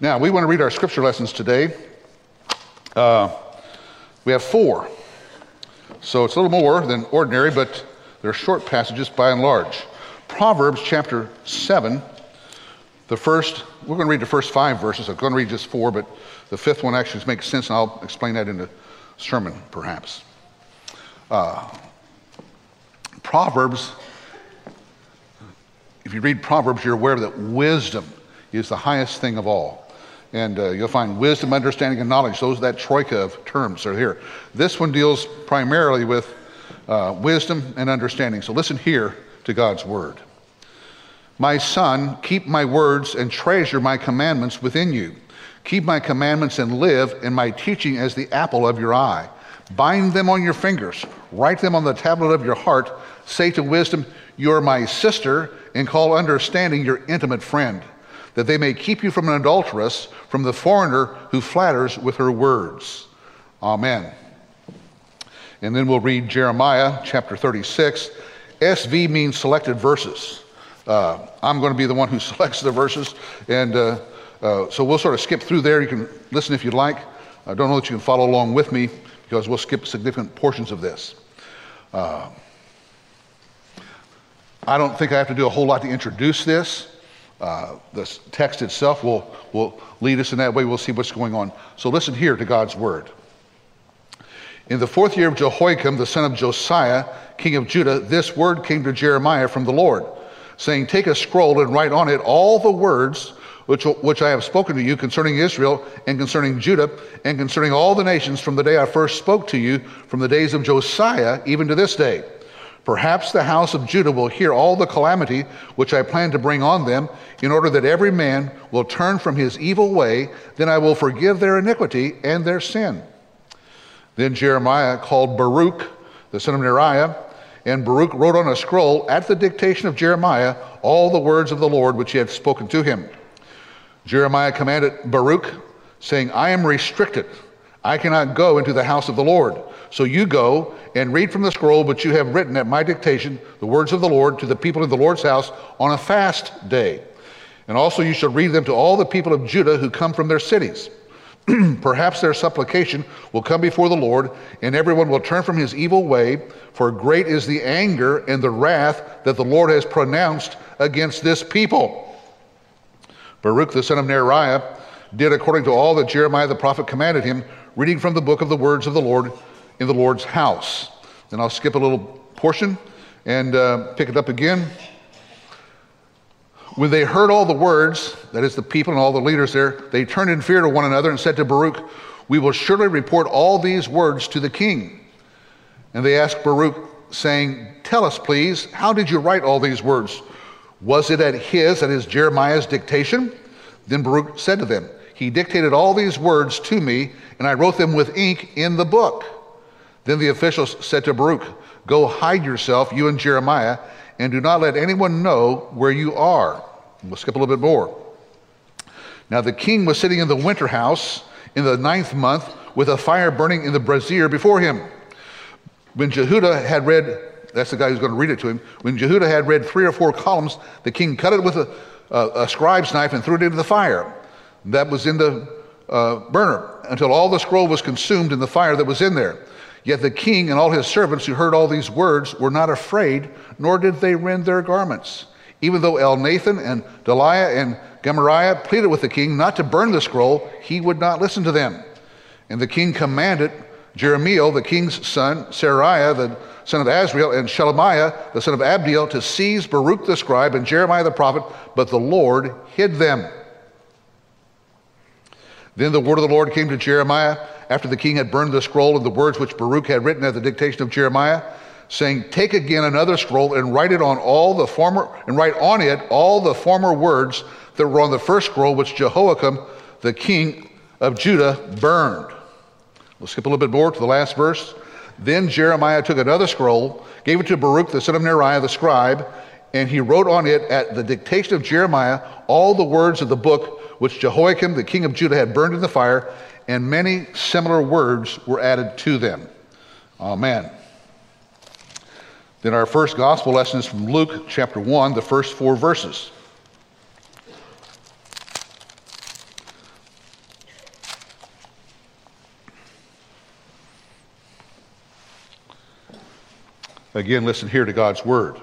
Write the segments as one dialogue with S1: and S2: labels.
S1: Now, we want to read our scripture lessons today. Uh, we have four. So it's a little more than ordinary, but they're short passages by and large. Proverbs chapter 7, the first, we're going to read the first five verses. I'm going to read just four, but the fifth one actually makes sense, and I'll explain that in the sermon, perhaps. Uh, Proverbs, if you read Proverbs, you're aware that wisdom is the highest thing of all. And uh, you'll find wisdom, understanding, and knowledge. Those that troika of terms are here. This one deals primarily with uh, wisdom and understanding. So listen here to God's word. My son, keep my words and treasure my commandments within you. Keep my commandments and live, and my teaching as the apple of your eye. Bind them on your fingers, write them on the tablet of your heart. Say to wisdom, You are my sister, and call understanding your intimate friend, that they may keep you from an adulteress, from the foreigner who flatters with her words. Amen. And then we'll read Jeremiah chapter 36. SV means selected verses. Uh, I'm going to be the one who selects the verses, and uh, uh, so we'll sort of skip through there. You can listen if you'd like. I don't know that you can follow along with me because we'll skip significant portions of this. Uh, I don't think I have to do a whole lot to introduce this. The text itself will, will lead us in that way. We'll see what's going on. So listen here to God's word. In the fourth year of Jehoiakim, the son of Josiah, king of Judah, this word came to Jeremiah from the Lord, saying, Take a scroll and write on it all the words which, which I have spoken to you concerning Israel and concerning Judah and concerning all the nations from the day I first spoke to you, from the days of Josiah even to this day. Perhaps the house of Judah will hear all the calamity which I plan to bring on them, in order that every man will turn from his evil way, then I will forgive their iniquity and their sin. Then Jeremiah called Baruch, the son of Neriah, and Baruch wrote on a scroll at the dictation of Jeremiah all the words of the Lord which he had spoken to him. Jeremiah commanded Baruch, saying, I am restricted. I cannot go into the house of the Lord. So you go and read from the scroll which you have written at my dictation the words of the Lord to the people of the Lord's house on a fast day. And also you shall read them to all the people of Judah who come from their cities. Perhaps their supplication will come before the Lord, and everyone will turn from his evil way, for great is the anger and the wrath that the Lord has pronounced against this people. Baruch the son of Neriah did according to all that Jeremiah the prophet commanded him, reading from the book of the words of the Lord in the Lord's house. Then I'll skip a little portion and uh, pick it up again. When they heard all the words, that is, the people and all the leaders there, they turned in fear to one another and said to Baruch, We will surely report all these words to the king. And they asked Baruch, saying, Tell us, please, how did you write all these words? Was it at his, at his Jeremiah's dictation? Then Baruch said to them, He dictated all these words to me, and I wrote them with ink in the book. Then the officials said to Baruch, Go hide yourself, you and Jeremiah, and do not let anyone know where you are. We'll skip a little bit more. Now the king was sitting in the winter house in the ninth month with a fire burning in the brazier before him. When Jehudi had read that's the guy who's going to read it to him. When Jehudi had read three or four columns, the king cut it with a, a, a scribe's knife and threw it into the fire. That was in the uh, burner until all the scroll was consumed in the fire that was in there. Yet the king and all his servants who heard all these words were not afraid, nor did they rend their garments. Even though Elnathan and Delaiah and Gemariah pleaded with the king not to burn the scroll, he would not listen to them. And the king commanded Jerahmeel, the king's son, Seraiah, the son of Azriel, and Shelemiah, the son of Abdiel, to seize Baruch the scribe and Jeremiah the prophet, but the Lord hid them. Then the word of the Lord came to Jeremiah after the king had burned the scroll and the words which Baruch had written at the dictation of Jeremiah, saying, Take again another scroll and write it on all the former and write on it all the former words that were on the first scroll which Jehoiakim, the king of Judah, burned. We'll skip a little bit more to the last verse. Then Jeremiah took another scroll, gave it to Baruch, the son of Neriah, the scribe, and he wrote on it at the dictation of Jeremiah all the words of the book which Jehoiakim, the king of Judah, had burned in the fire, and many similar words were added to them. Amen. Then our first gospel lesson is from Luke chapter 1, the first four verses. Again, listen here to God's word.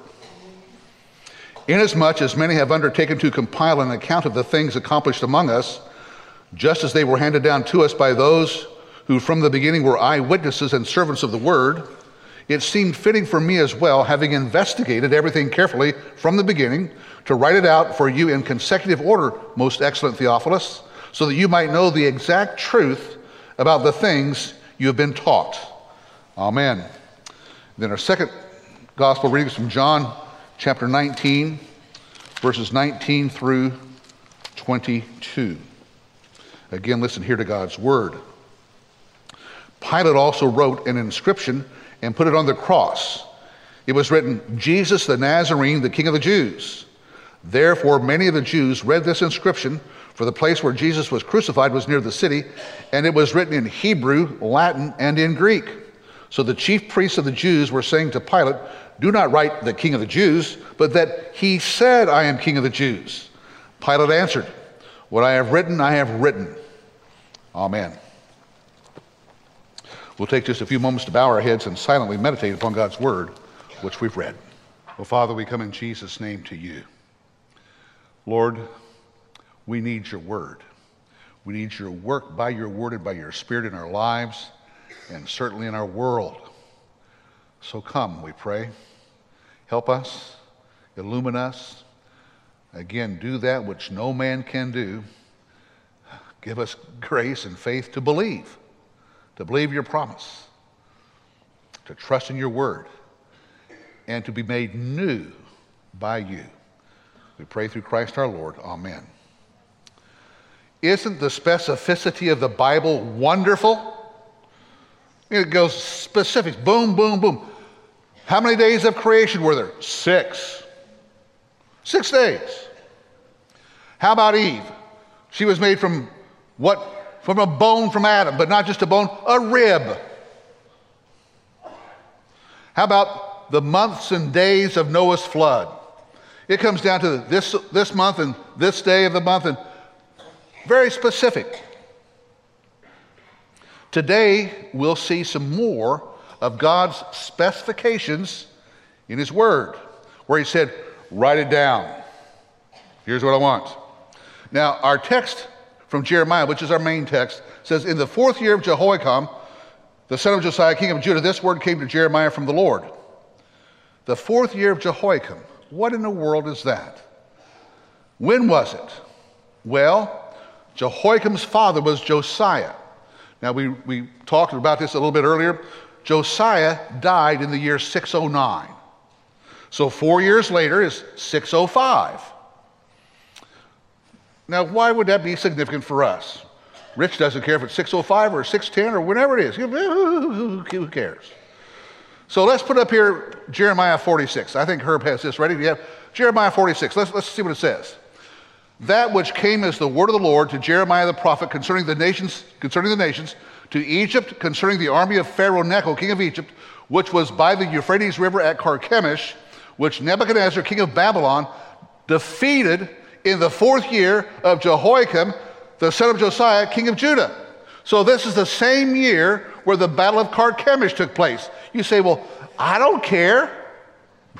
S1: Inasmuch as many have undertaken to compile an account of the things accomplished among us, just as they were handed down to us by those who from the beginning were eyewitnesses and servants of the word, it seemed fitting for me as well, having investigated everything carefully from the beginning, to write it out for you in consecutive order, most excellent Theophilus, so that you might know the exact truth about the things you have been taught. Amen. Then our second gospel reading is from John chapter 19, verses 19 through 22. Again, listen here to God's word. Pilate also wrote an inscription and put it on the cross. It was written, Jesus the Nazarene, the King of the Jews. Therefore, many of the Jews read this inscription, for the place where Jesus was crucified was near the city, and it was written in Hebrew, Latin, and in Greek. So the chief priests of the Jews were saying to Pilate, Do not write the King of the Jews, but that he said, I am King of the Jews. Pilate answered, What I have written, I have written. Amen. We'll take just a few moments to bow our heads and silently meditate upon God's word, which we've read. Well, Father, we come in Jesus' name to you. Lord, we need your word. We need your work by your word and by your spirit in our lives and certainly in our world. So come, we pray. Help us, illumine us. Again, do that which no man can do. Give us grace and faith to believe, to believe your promise, to trust in your word, and to be made new by you. We pray through Christ our Lord. Amen. Isn't the specificity of the Bible wonderful? It goes specifics, boom, boom, boom. How many days of creation were there? Six. Six days. How about Eve? She was made from what? From a bone from Adam, but not just a bone, a rib. How about the months and days of Noah's flood? It comes down to this, this month and this day of the month, and very specific. Today, we'll see some more of God's specifications in His Word, where He said, Write it down. Here's what I want. Now, our text from Jeremiah, which is our main text, says, In the fourth year of Jehoiakim, the son of Josiah, king of Judah, this word came to Jeremiah from the Lord. The fourth year of Jehoiakim. What in the world is that? When was it? Well, Jehoiakim's father was Josiah. Now, we, we talked about this a little bit earlier. Josiah died in the year 609. So, four years later is 605. Now, why would that be significant for us? Rich doesn't care if it's 605 or 610 or whatever it is. Who cares? So let's put up here Jeremiah 46. I think Herb has this ready. Have Jeremiah 46. Let's, let's see what it says that which came as the word of the Lord to Jeremiah the prophet concerning the nations, concerning the nations, to Egypt concerning the army of Pharaoh Necho, king of Egypt, which was by the Euphrates River at Carchemish, which Nebuchadnezzar, king of Babylon, defeated in the fourth year of Jehoiakim, the son of Josiah, king of Judah. So this is the same year where the Battle of Carchemish took place. You say, well, I don't care,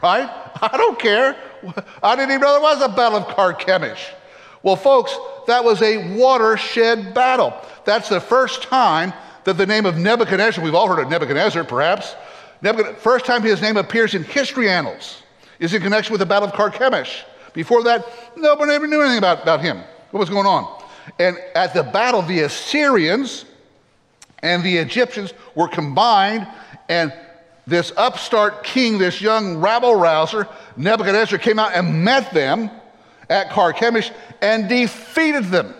S1: right? I don't care. I didn't even know there was a Battle of Carchemish. Well, folks, that was a watershed battle. That's the first time that the name of Nebuchadnezzar, we've all heard of Nebuchadnezzar perhaps, Nebuchadnezzar, first time his name appears in history annals is in connection with the Battle of Carchemish. Before that, nobody ever knew anything about, about him, what was going on. And at the battle, the Assyrians and the Egyptians were combined, and this upstart king, this young rabble rouser, Nebuchadnezzar, came out and met them at Carchemish and defeated them.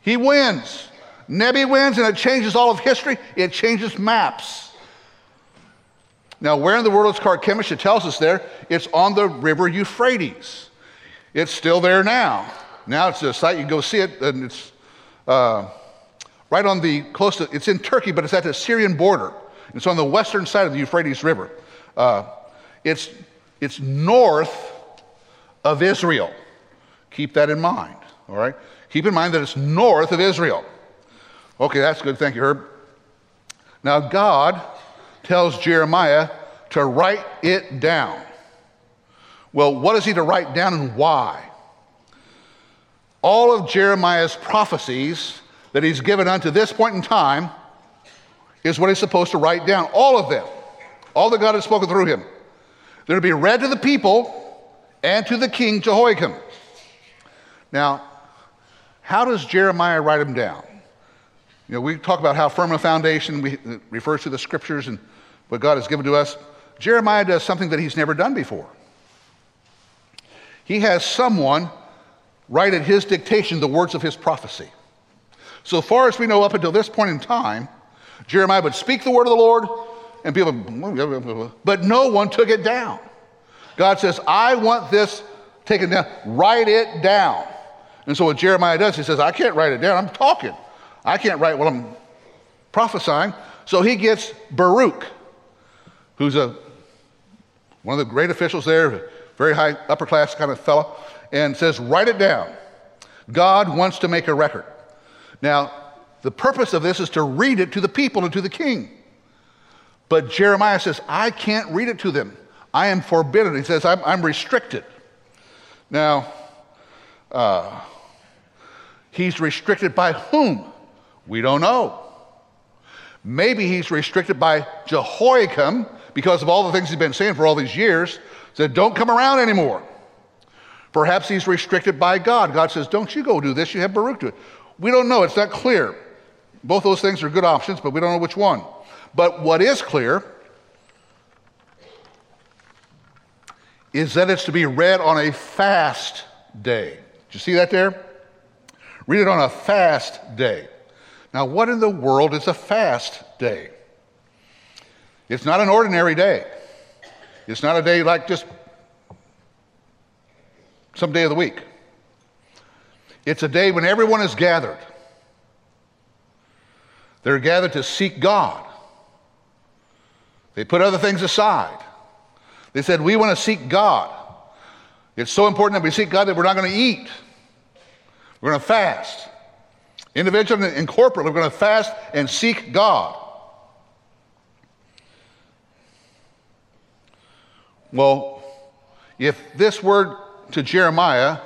S1: He wins. Nebi wins, and it changes all of history. It changes maps. Now, where in the world is Carchemish? It tells us there. It's on the river Euphrates. It's still there now. Now it's a site, you can go see it, and it's uh, right on the close to, it's in Turkey, but it's at the Syrian border. It's on the western side of the Euphrates River. Uh, it's, it's north of Israel. Keep that in mind, all right? Keep in mind that it's north of Israel. Okay, that's good. Thank you, Herb. Now, God tells Jeremiah to write it down. Well, what is he to write down and why? All of Jeremiah's prophecies that he's given unto this point in time is what he's supposed to write down. All of them. All that God has spoken through him. They're to be read to the people and to the king Jehoiakim. Now, how does Jeremiah write them down? You know, we talk about how firm a foundation we, refers to the scriptures and what God has given to us. Jeremiah does something that he's never done before. He has someone write at his dictation the words of his prophecy. So far as we know, up until this point in time, Jeremiah would speak the word of the Lord, and people, but no one took it down. God says, I want this taken down. Write it down. And so what Jeremiah does, he says, I can't write it down. I'm talking. I can't write what I'm prophesying. So he gets Baruch, who's a one of the great officials there, very high upper class kind of fellow, and says, Write it down. God wants to make a record. Now, the purpose of this is to read it to the people and to the king. But Jeremiah says, I can't read it to them. I am forbidden. He says, I'm, I'm restricted. Now, uh, he's restricted by whom? We don't know. Maybe he's restricted by Jehoiakim because of all the things he's been saying for all these years. Said, don't come around anymore. Perhaps he's restricted by God. God says, don't you go do this. You have Baruch do it. We don't know. It's not clear. Both those things are good options, but we don't know which one. But what is clear is that it's to be read on a fast day. Did you see that there? Read it on a fast day. Now, what in the world is a fast day? It's not an ordinary day. It's not a day like just some day of the week. It's a day when everyone is gathered. They're gathered to seek God. They put other things aside. They said, We want to seek God. It's so important that we seek God that we're not going to eat. We're going to fast. Individually and corporately, we're going to fast and seek God. Well, if this word to Jeremiah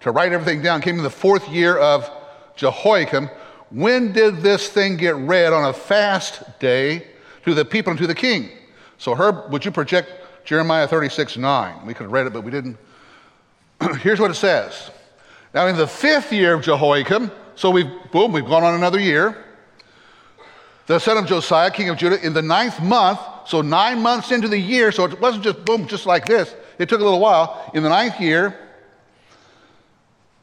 S1: to write everything down came in the fourth year of Jehoiakim, when did this thing get read on a fast day to the people and to the king? So, Herb, would you project Jeremiah 36 9? We could have read it, but we didn't. Here's what it says. Now, in the fifth year of Jehoiakim, so we've, boom, we've gone on another year. The son of Josiah, king of Judah, in the ninth month, so nine months into the year, so it wasn't just boom, just like this. It took a little while. In the ninth year,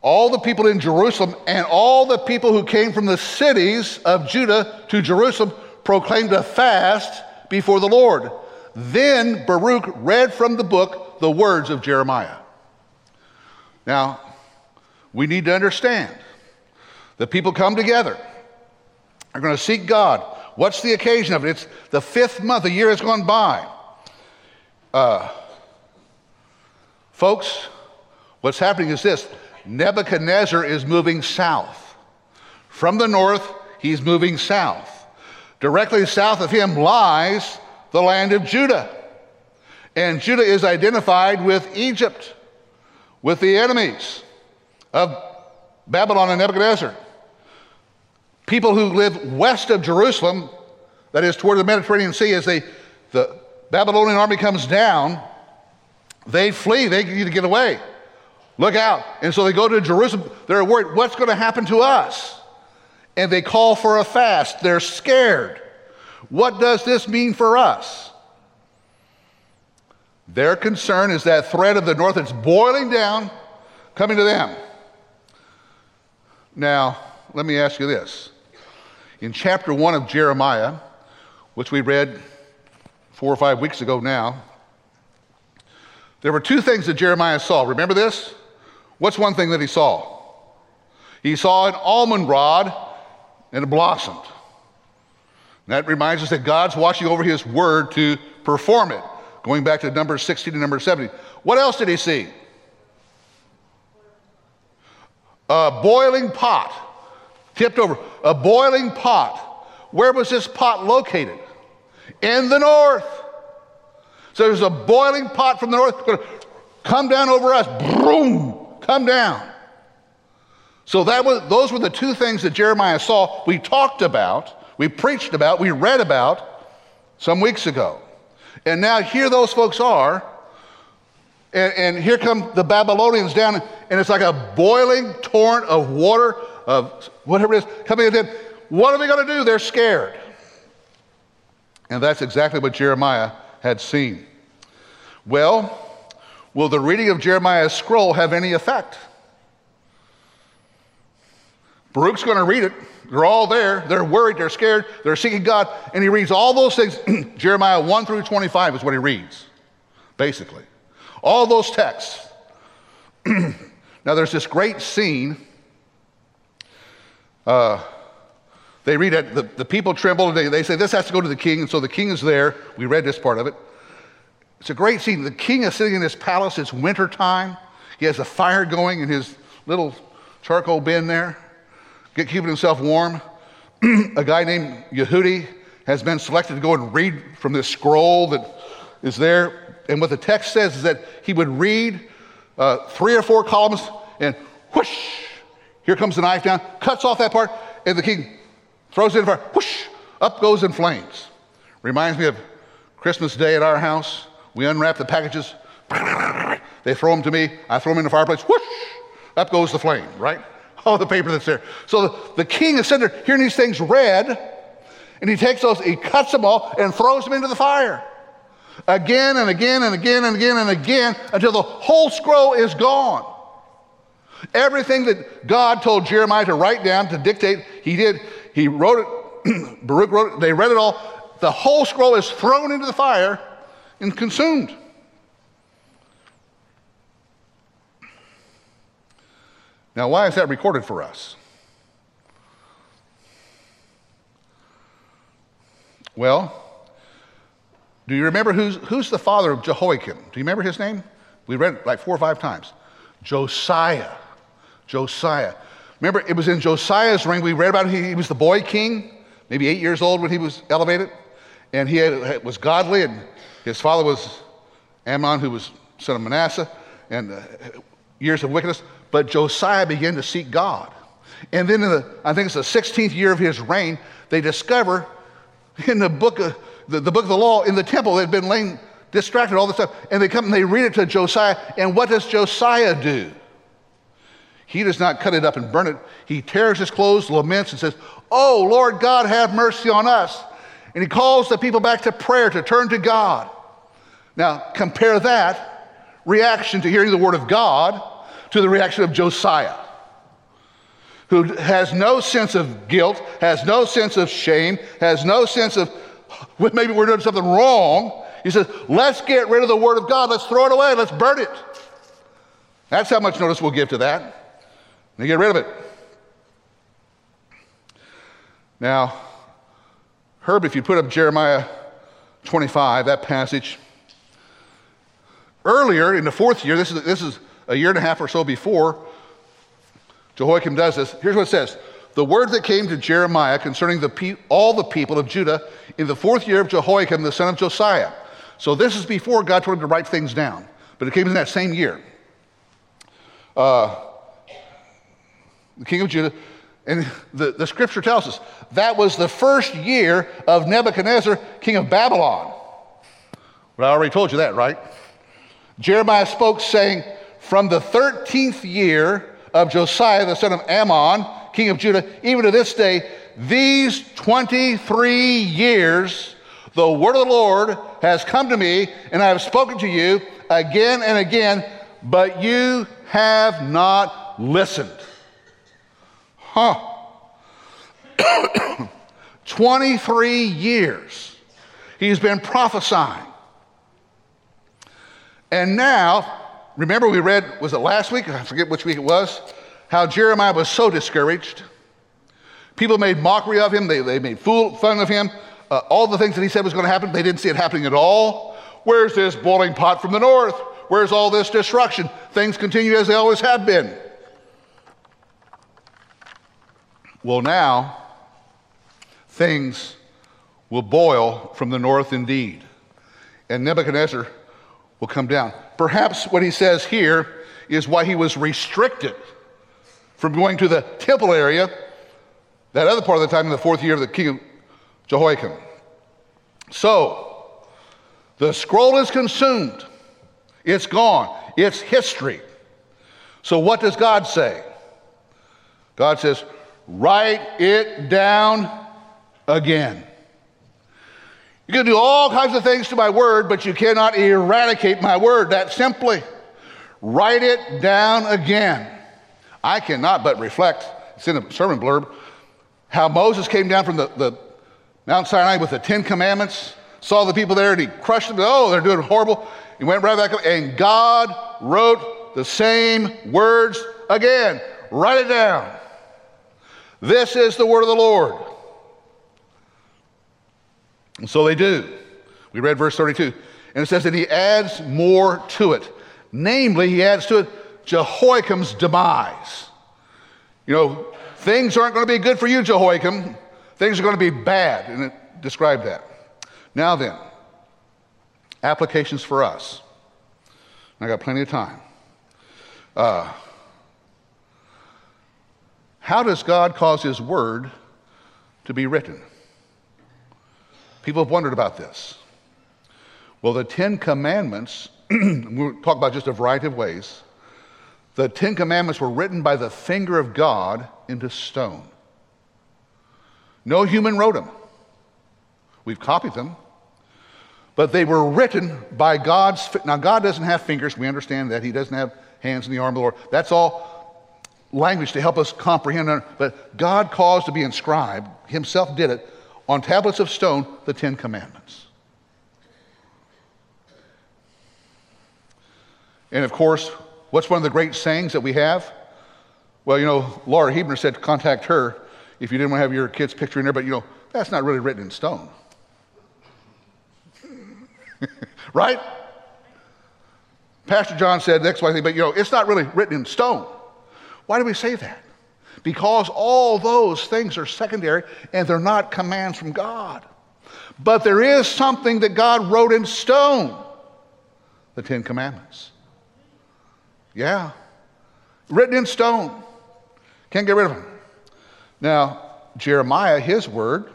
S1: all the people in Jerusalem and all the people who came from the cities of Judah to Jerusalem proclaimed a fast before the Lord. Then Baruch read from the book the words of Jeremiah. Now, we need to understand that people come together, are going to seek God. What's the occasion of it? It's the fifth month, a year has gone by. Uh, folks, what's happening is this Nebuchadnezzar is moving south. From the north, he's moving south. Directly south of him lies the land of Judah. And Judah is identified with Egypt, with the enemies of Babylon and Nebuchadnezzar. People who live west of Jerusalem, that is toward the Mediterranean Sea, as they, the Babylonian army comes down, they flee, they need to get away. Look out. And so they go to Jerusalem. They're worried, what's going to happen to us? And they call for a fast. They're scared. What does this mean for us? Their concern is that threat of the north that's boiling down, coming to them. Now, let me ask you this. In chapter 1 of Jeremiah, which we read four or five weeks ago now, there were two things that Jeremiah saw. Remember this? What's one thing that he saw? He saw an almond rod and it blossomed. That reminds us that God's watching over his word to perform it. Going back to number 16 and number 70. What else did he see? A boiling pot, tipped over. A boiling pot. Where was this pot located? in the north. So there's a boiling pot from the north to come down over us. Boom, come down. So that was, those were the two things that Jeremiah saw. We talked about, we preached about, we read about some weeks ago. And now here those folks are, and, and here come the Babylonians down, and it's like a boiling torrent of water, of whatever it is, coming at them. What are they going to do? They're scared. And that's exactly what Jeremiah had seen. Well, will the reading of Jeremiah's scroll have any effect? Baruch's going to read it. They're all there. They're worried. They're scared. They're seeking God. And he reads all those things. Jeremiah 1 through 25 is what he reads, basically. All those texts. now, there's this great scene. Uh, they read it, the, the people tremble, they, they say, This has to go to the king. And so the king is there. We read this part of it. It's a great scene. The king is sitting in his palace. It's winter time. He has a fire going in his little charcoal bin there, keeping himself warm. a guy named Yehudi has been selected to go and read from this scroll that is there. And what the text says is that he would read uh, three or four columns and whoosh, here comes the knife down, cuts off that part, and the king throws it in fire, whoosh, up goes in flames. Reminds me of Christmas Day at our house. We unwrap the packages, they throw them to me, I throw them in the fireplace, whoosh, up goes the flame, right? All the paper that's there. So the, the king is sitting there hearing these things read, and he takes those, he cuts them all and throws them into the fire. Again and again and again and again and again until the whole scroll is gone. Everything that God told Jeremiah to write down, to dictate, he did. He wrote it, Baruch wrote it, they read it all. The whole scroll is thrown into the fire and consumed. Now, why is that recorded for us? Well, do you remember who's, who's the father of Jehoiakim? Do you remember his name? We read it like four or five times. Josiah. Josiah. Remember, it was in Josiah's reign. We read about him. He, he was the boy king, maybe eight years old when he was elevated. And he had, was godly, and his father was Amon, who was son of Manasseh, and uh, years of wickedness. But Josiah began to seek God. And then in the, I think it's the 16th year of his reign, they discover in the book of the, the book of the law in the temple that had been laying distracted, all this stuff. And they come and they read it to Josiah. And what does Josiah do? He does not cut it up and burn it. He tears his clothes, laments, and says, Oh, Lord God, have mercy on us. And he calls the people back to prayer to turn to God. Now, compare that reaction to hearing the word of God to the reaction of Josiah, who has no sense of guilt, has no sense of shame, has no sense of maybe we're doing something wrong. He says, let's get rid of the word of God. Let's throw it away. Let's burn it. That's how much notice we'll give to that. And get rid of it. Now, Herb, if you put up Jeremiah 25, that passage, earlier in the fourth year, this is, this is a year and a half or so before Jehoiakim does this. Here's what it says The word that came to Jeremiah concerning the pe- all the people of Judah in the fourth year of Jehoiakim, the son of Josiah. So this is before God told him to write things down, but it came in that same year. Uh, the king of Judah, and the, the scripture tells us that was the first year of Nebuchadnezzar, king of Babylon. But I already told you that, right? Jeremiah spoke, saying, From the 13th year of Josiah, the son of Amon, king of Judah, even to this day, these 23 years, the word of the Lord has come to me, and I have spoken to you again and again, but you have not listened. Huh. 23 years he's been prophesying. And now, remember we read, was it last week? I forget which week it was, how Jeremiah was so discouraged. People made mockery of him, they, they made fool, fun of him uh, all the things that he said was going to happen, they didn't see it happening at all. Where's this boiling pot from the north? Where's all this destruction? Things continue as they always have been. Well, now, things will boil from the north indeed, and Nebuchadnezzar will come down. Perhaps what he says here is why he was restricted from going to the temple area that other part of the time in the fourth year of the king Jehoiakim. So, the scroll is consumed. It's gone. It's history. So, what does God say? God says, write it down again. You can do all kinds of things to my word, but you cannot eradicate my word that simply. Write it down again. I cannot but reflect, it's in the sermon blurb, how Moses came down from the, the Mount Sinai with the Ten Commandments, saw the people there, and he crushed them. Oh, they're doing horrible. He went right back up, and God wrote the same words again. Write it down. This is the word of the Lord. And so they do. We read verse 32. And it says that he adds more to it. Namely, he adds to it Jehoiakim's demise. You know, things aren't going to be good for you, Jehoiakim. Things are going to be bad. And it described that. Now then, applications for us. I got plenty of time. Uh, how does God cause his word to be written? People have wondered about this. Well, the Ten Commandments, we'll talk about just a variety of ways. The Ten Commandments were written by the finger of God into stone. No human wrote them. We've copied them. But they were written by God's. Now, God doesn't have fingers. We understand that. He doesn't have hands in the arm of the Lord. That's all language to help us comprehend. But God caused to be inscribed, Himself did it, on tablets of stone the Ten Commandments. And of course, what's one of the great sayings that we have? Well, you know, Laura Hebner said contact her if you didn't want to have your kid's picture in there, but you know, that's not really written in stone. right? Pastor John said Z, but you know, it's not really written in stone. Why do we say that? Because all those things are secondary and they're not commands from God. But there is something that God wrote in stone the Ten Commandments. Yeah, written in stone. Can't get rid of them. Now, Jeremiah, his word,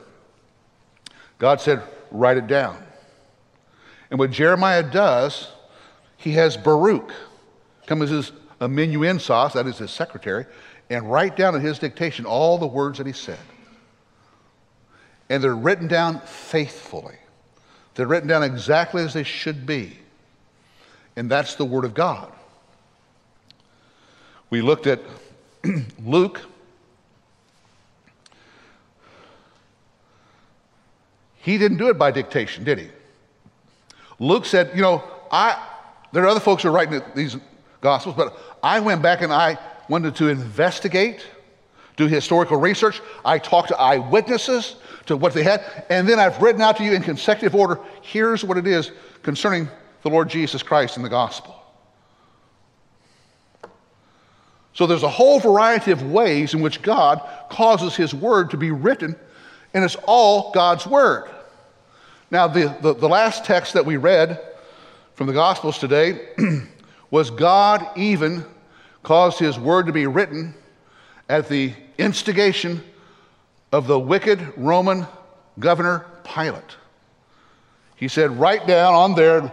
S1: God said, write it down. And what Jeremiah does, he has Baruch come as his amanuensis, that is his secretary, and write down at his dictation all the words that he said. And they're written down faithfully. They're written down exactly as they should be. And that's the Word of God. We looked at Luke. He didn't do it by dictation, did he? Luke said, you know, I there are other folks who are writing these gospels, but I went back and I wanted to investigate, do historical research. I talked to eyewitnesses to what they had, and then I've written out to you in consecutive order here's what it is concerning the Lord Jesus Christ and the gospel. So there's a whole variety of ways in which God causes his word to be written, and it's all God's word. Now, the, the, the last text that we read from the Gospels today was God even caused his word to be written at the instigation of the wicked Roman governor Pilate. He said, Write down on there,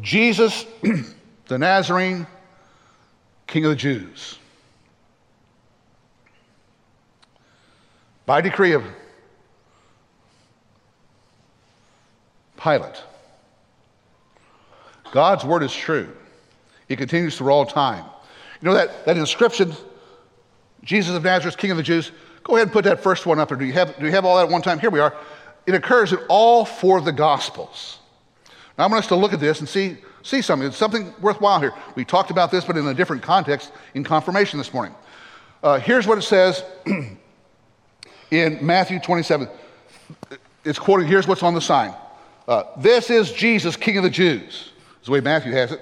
S1: Jesus the Nazarene, King of the Jews. By decree of Pilate. God's word is true. It continues through all time. You know that, that inscription, Jesus of Nazareth, King of the Jews? Go ahead and put that first one up there. Do you have, do you have all that at one time? Here we are. It occurs in all four of the Gospels. Now, I want us to look at this and see, see something. It's something worthwhile here. We talked about this, but in a different context in confirmation this morning. Uh, here's what it says in Matthew 27. It's quoted, here's what's on the sign. Uh, this is Jesus, King of the Jews. That's the way Matthew has it.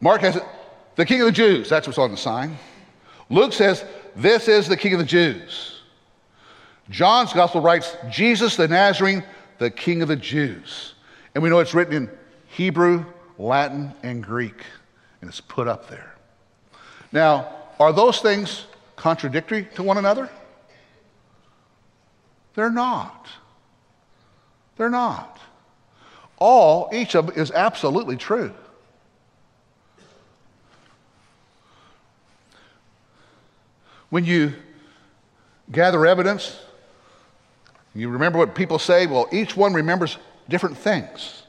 S1: Mark has it, the king of the Jews. That's what's on the sign. Luke says, This is the king of the Jews. John's gospel writes, Jesus the Nazarene, the King of the Jews. And we know it's written in Hebrew, Latin, and Greek, and it's put up there. Now, are those things contradictory to one another? They're not. They're not. All, each of them is absolutely true. When you gather evidence, you remember what people say? Well, each one remembers different things.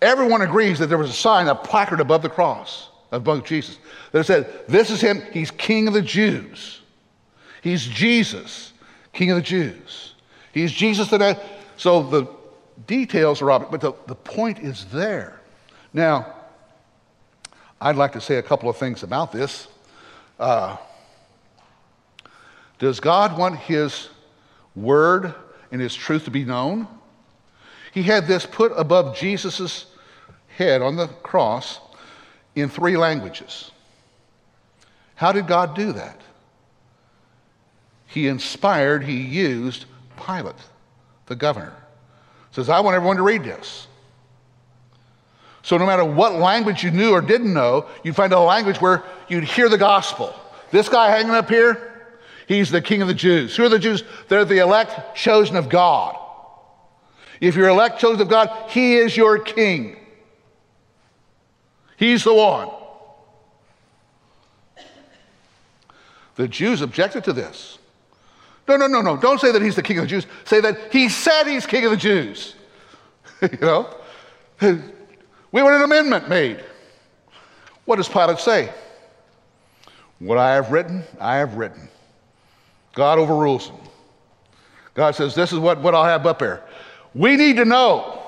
S1: Everyone agrees that there was a sign, a placard above the cross, above Jesus, that said, This is him, he's King of the Jews. He's Jesus, King of the Jews. He's Jesus today. So the details are obvious, but the, the point is there. Now, I'd like to say a couple of things about this. Uh, does God want his word and his truth to be known? He had this put above Jesus' head on the cross in three languages. How did God do that? He inspired, he used Pilate, the governor. Says, I want everyone to read this. So no matter what language you knew or didn't know, you'd find a language where you'd hear the gospel. This guy hanging up here, He's the king of the Jews. Who are the Jews? They're the elect chosen of God. If you're elect chosen of God, he is your king. He's the one. The Jews objected to this. No, no, no, no. Don't say that he's the king of the Jews. Say that he said he's king of the Jews. you know? We want an amendment made. What does Pilate say? What I have written, I have written. God overrules them. God says, This is what, what I'll have up there. We need to know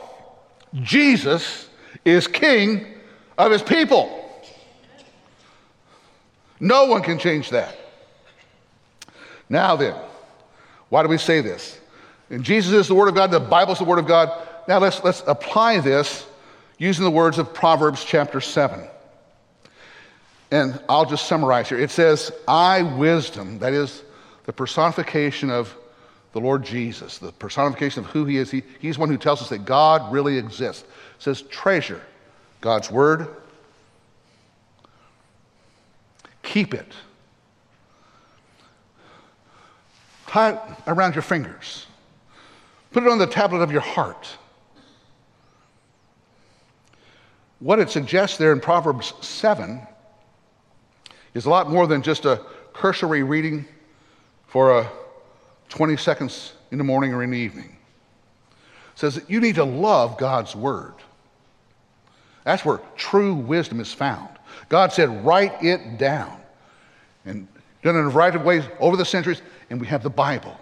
S1: Jesus is king of his people. No one can change that. Now then, why do we say this? And Jesus is the Word of God, the Bible is the Word of God. Now let's, let's apply this using the words of Proverbs chapter 7. And I'll just summarize here. It says, I, wisdom, that is the personification of the Lord Jesus, the personification of who he is. He, he's one who tells us that God really exists. It says, treasure God's word, keep it. Tie it around your fingers. Put it on the tablet of your heart. What it suggests there in Proverbs 7 is a lot more than just a cursory reading for a 20 seconds in the morning or in the evening. It says that you need to love God's word. That's where true wisdom is found. God said, write it down. And done in a variety of ways over the centuries, and we have the Bible.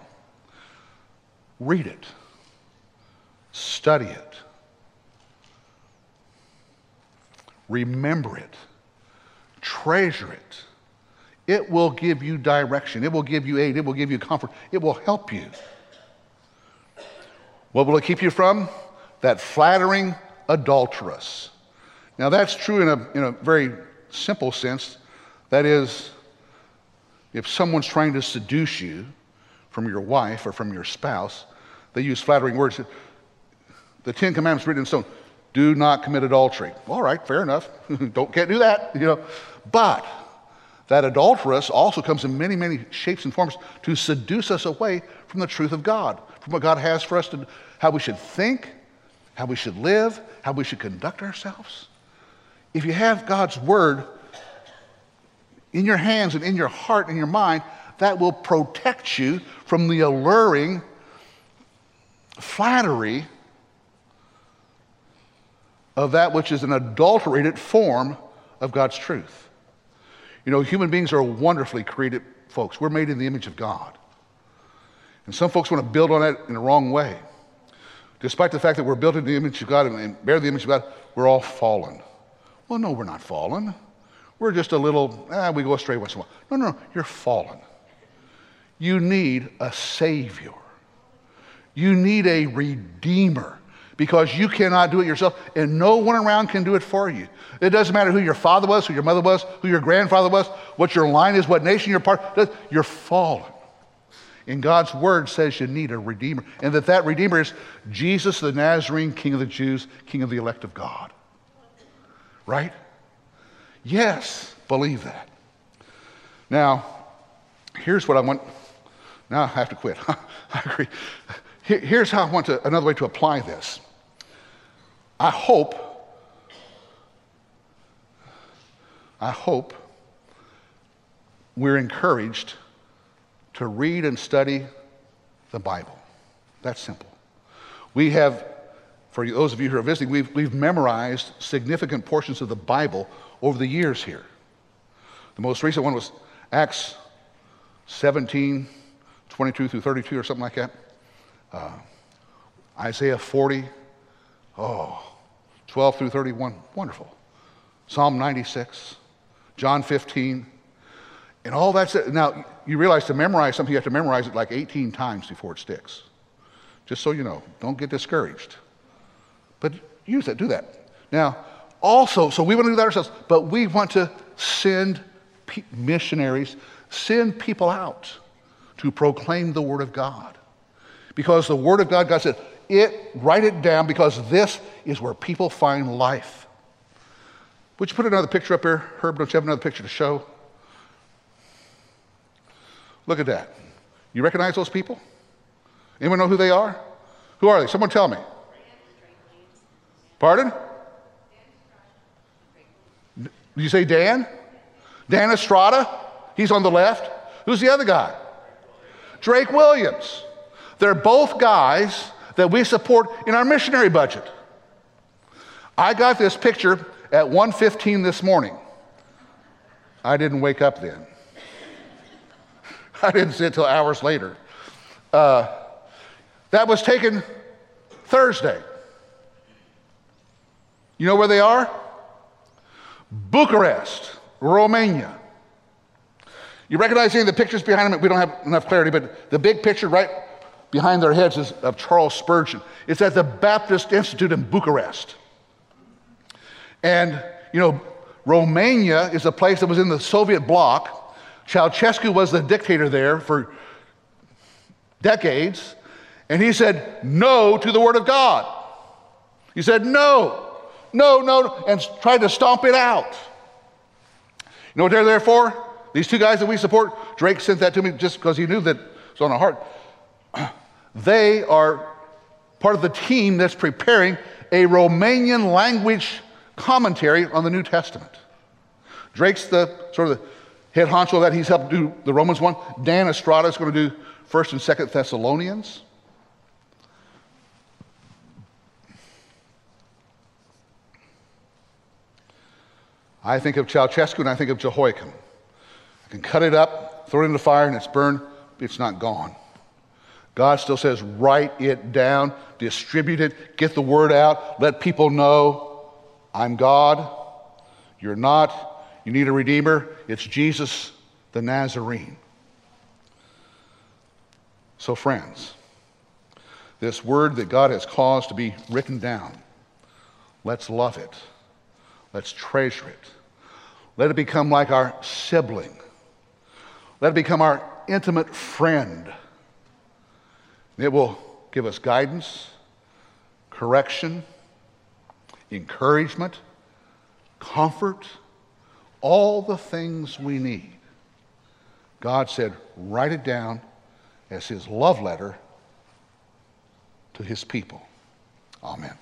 S1: Read it, study it, remember it, treasure it. It will give you direction. It will give you aid. It will give you comfort. It will help you. What will it keep you from? That flattering adulteress. Now, that's true in a, in a very simple sense. That is, if someone's trying to seduce you from your wife or from your spouse, they use flattering words. The Ten Commandments written in stone do not commit adultery. All right, fair enough. Don't can't do that, you know. But that adulteress also comes in many, many shapes and forms to seduce us away from the truth of God, from what God has for us to how we should think, how we should live, how we should conduct ourselves. If you have God's word in your hands and in your heart and your mind, that will protect you from the alluring flattery of that which is an adulterated form of God's truth. You know, human beings are wonderfully created folks. We're made in the image of God. And some folks want to build on that in the wrong way. Despite the fact that we're built in the image of God and bear the image of God, we're all fallen. Well, no, we're not fallen. We're just a little, ah, we go astray once in a while. No, no, no, you're fallen. You need a Savior. You need a Redeemer because you cannot do it yourself, and no one around can do it for you. It doesn't matter who your father was, who your mother was, who your grandfather was, what your line is, what nation you're part of. You're fallen. And God's word says you need a redeemer, and that that redeemer is Jesus the Nazarene, King of the Jews, King of the elect of God. Right? Yes, believe that. Now, here's what I want. Now I have to quit. I agree. Here's how I want to, another way to apply this. I hope, I hope we're encouraged to read and study the Bible. That's simple. We have, for those of you who are visiting, we've, we've memorized significant portions of the Bible over the years here. The most recent one was Acts 17, 22 through 32, or something like that. Uh, Isaiah 40, oh, 12 through 31, wonderful. Psalm 96, John 15, and all that's it. Now, you realize to memorize something, you have to memorize it like 18 times before it sticks. Just so you know, don't get discouraged. But use it, do that. Now, also, so we want to do that ourselves, but we want to send missionaries, send people out to proclaim the Word of God. Because the Word of God, God said, it, write it down because this is where people find life. Would you put another picture up here? Herb, don't you have another picture to show? Look at that. You recognize those people? Anyone know who they are? Who are they? Someone tell me. Pardon? Did you say Dan? Dan Estrada? He's on the left. Who's the other guy? Drake Williams. They're both guys that we support in our missionary budget. I got this picture at 1:15 this morning. I didn't wake up then. I didn't see it until hours later. Uh, that was taken Thursday. You know where they are? Bucharest, Romania. You recognize any of the pictures behind them? We don't have enough clarity, but the big picture right behind their heads is of Charles Spurgeon. It's at the Baptist Institute in Bucharest. And, you know, Romania is a place that was in the Soviet bloc. Ceausescu was the dictator there for decades, and he said no to the Word of God. He said no, no, no, and tried to stomp it out. You know what they're there for? These two guys that we support, Drake sent that to me just because he knew that it was on our heart. They are part of the team that's preparing a Romanian language commentary on the New Testament. Drake's the sort of the head honcho that. He's helped do the Romans one. Dan Estrada is going to do First and Second Thessalonians. I think of Ceausescu and I think of Jehoiakim. I can cut it up, throw it in the fire, and it's burned. It's not gone. God still says, write it down, distribute it, get the word out, let people know I'm God, you're not, you need a Redeemer? It's Jesus the Nazarene. So, friends, this word that God has caused to be written down, let's love it. Let's treasure it. Let it become like our sibling. Let it become our intimate friend. It will give us guidance, correction, encouragement, comfort all the things we need. God said, write it down as his love letter to his people. Amen.